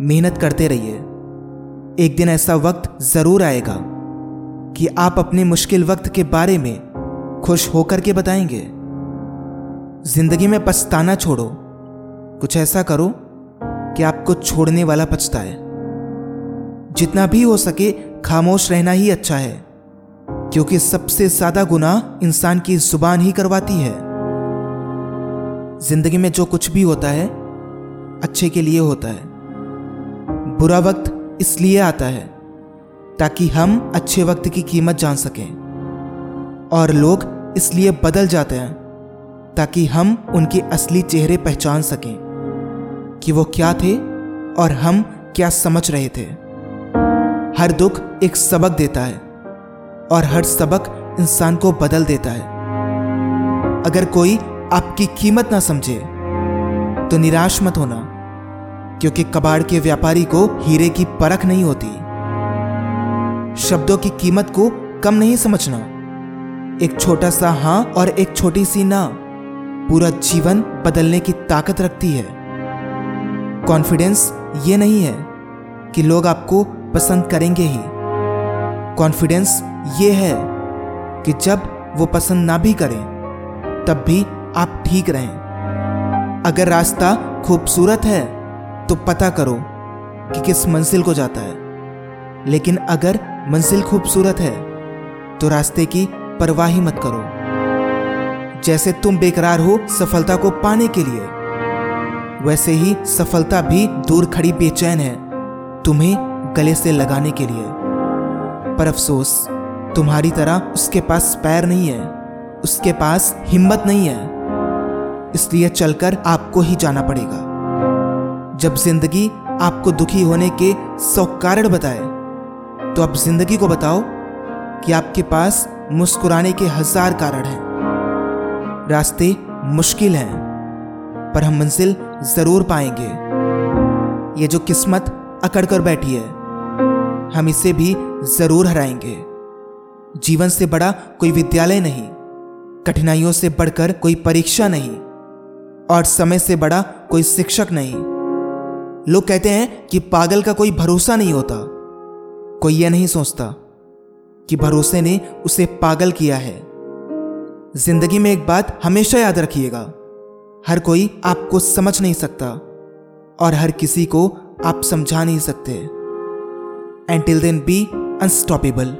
मेहनत करते रहिए। एक दिन ऐसा वक्त ज़रूर आएगा कि आप अपने मुश्किल वक्त के बारे में खुश होकर के बताएँगे। ज़िंदगी में पछताना छोड़ो। कुछ ऐसा करो कि आपको छोड़ने वाला पछताए। जितना भी हो सके खामोश रहना ही अच्छा है, क्योंकि सबसे ज़्यादा गुनाह इंसान की ज़ुबान ही करवाती है। ज़िंदगी में जो कुछ भी होता है, अच्छे के लिए होता है। बुरा वक्त इसलिए आता है ताकि हम अच्छे वक्त की कीमत जान सकें। और लोग इसलिए बदल जाते हैं ताकि हम उनके असली चेहरे पहचान सकें कि वो क्या थे और हम क्या समझ रहे थे। हर दुख एक सबक देता है और हर सबक इंसान को बदल देता है। अगर कोई आपकी कीमत ना समझे तो निराश मत होना। क्योंकि कबाड़ के व्यापारी को हीरे की परख नहीं होती। शब्दों की कीमत को कम नहीं समझना। एक छोटा सा हाँ और एक छोटी सी ना, पूरा जीवन बदलने की ताकत रखती है। कॉन्फिडेंस ये नहीं है कि लोग आपको पसंद करेंगे ही। कॉन्फिडेंस ये है कि जब वो पसंद ना भी करें, तब भी आप ठीक रहें। अगर रास्ता खूबसूरत है तो पता करो कि किस मंजिल को जाता है। लेकिन अगर मंजिल खूबसूरत है तो रास्ते की परवाह ही मत करो। जैसे तुम बेकरार हो सफलता को पाने के लिए, वैसे ही सफलता भी दूर खड़ी बेचैन है तुम्हें गले से लगाने के लिए। पर अफसोस, तुम्हारी तरह उसके पास पैर नहीं है, उसके पास हिम्मत नहीं है। इसलिए चलकर आपको ही जाना पड़ेगा। जब ज़िंदगी आपको दुखी होने के सौ कारण बताए तो अब ज़िंदगी को बताओ कि आपके पास मुस्कुराने के हज़ार कारण हैं। रास्ते मुश्किल हैं, पर हम मंजिल ज़रूर पाएँगे। ये जो किस्मत अकड़ कर बैठी है, हम इसे भी ज़रूर हराएँगे। जीवन से बड़ा कोई विद्यालय नहीं, कठिनाइयों से बढ़कर कोई परीक्षा नहीं, और समय से बड़ा कोई शिक्षक नहीं। लोग कहते हैं कि पागल का कोई भरोसा नहीं होता। कोई यह नहीं सोचता कि भरोसे ने उसे पागल किया है। ज़िंदगी में एक बात हमेशा याद रखिएगा। हर कोई आपको समझ नहीं सकता और हर किसी को आप समझा नहीं सकते। And till then be unstoppable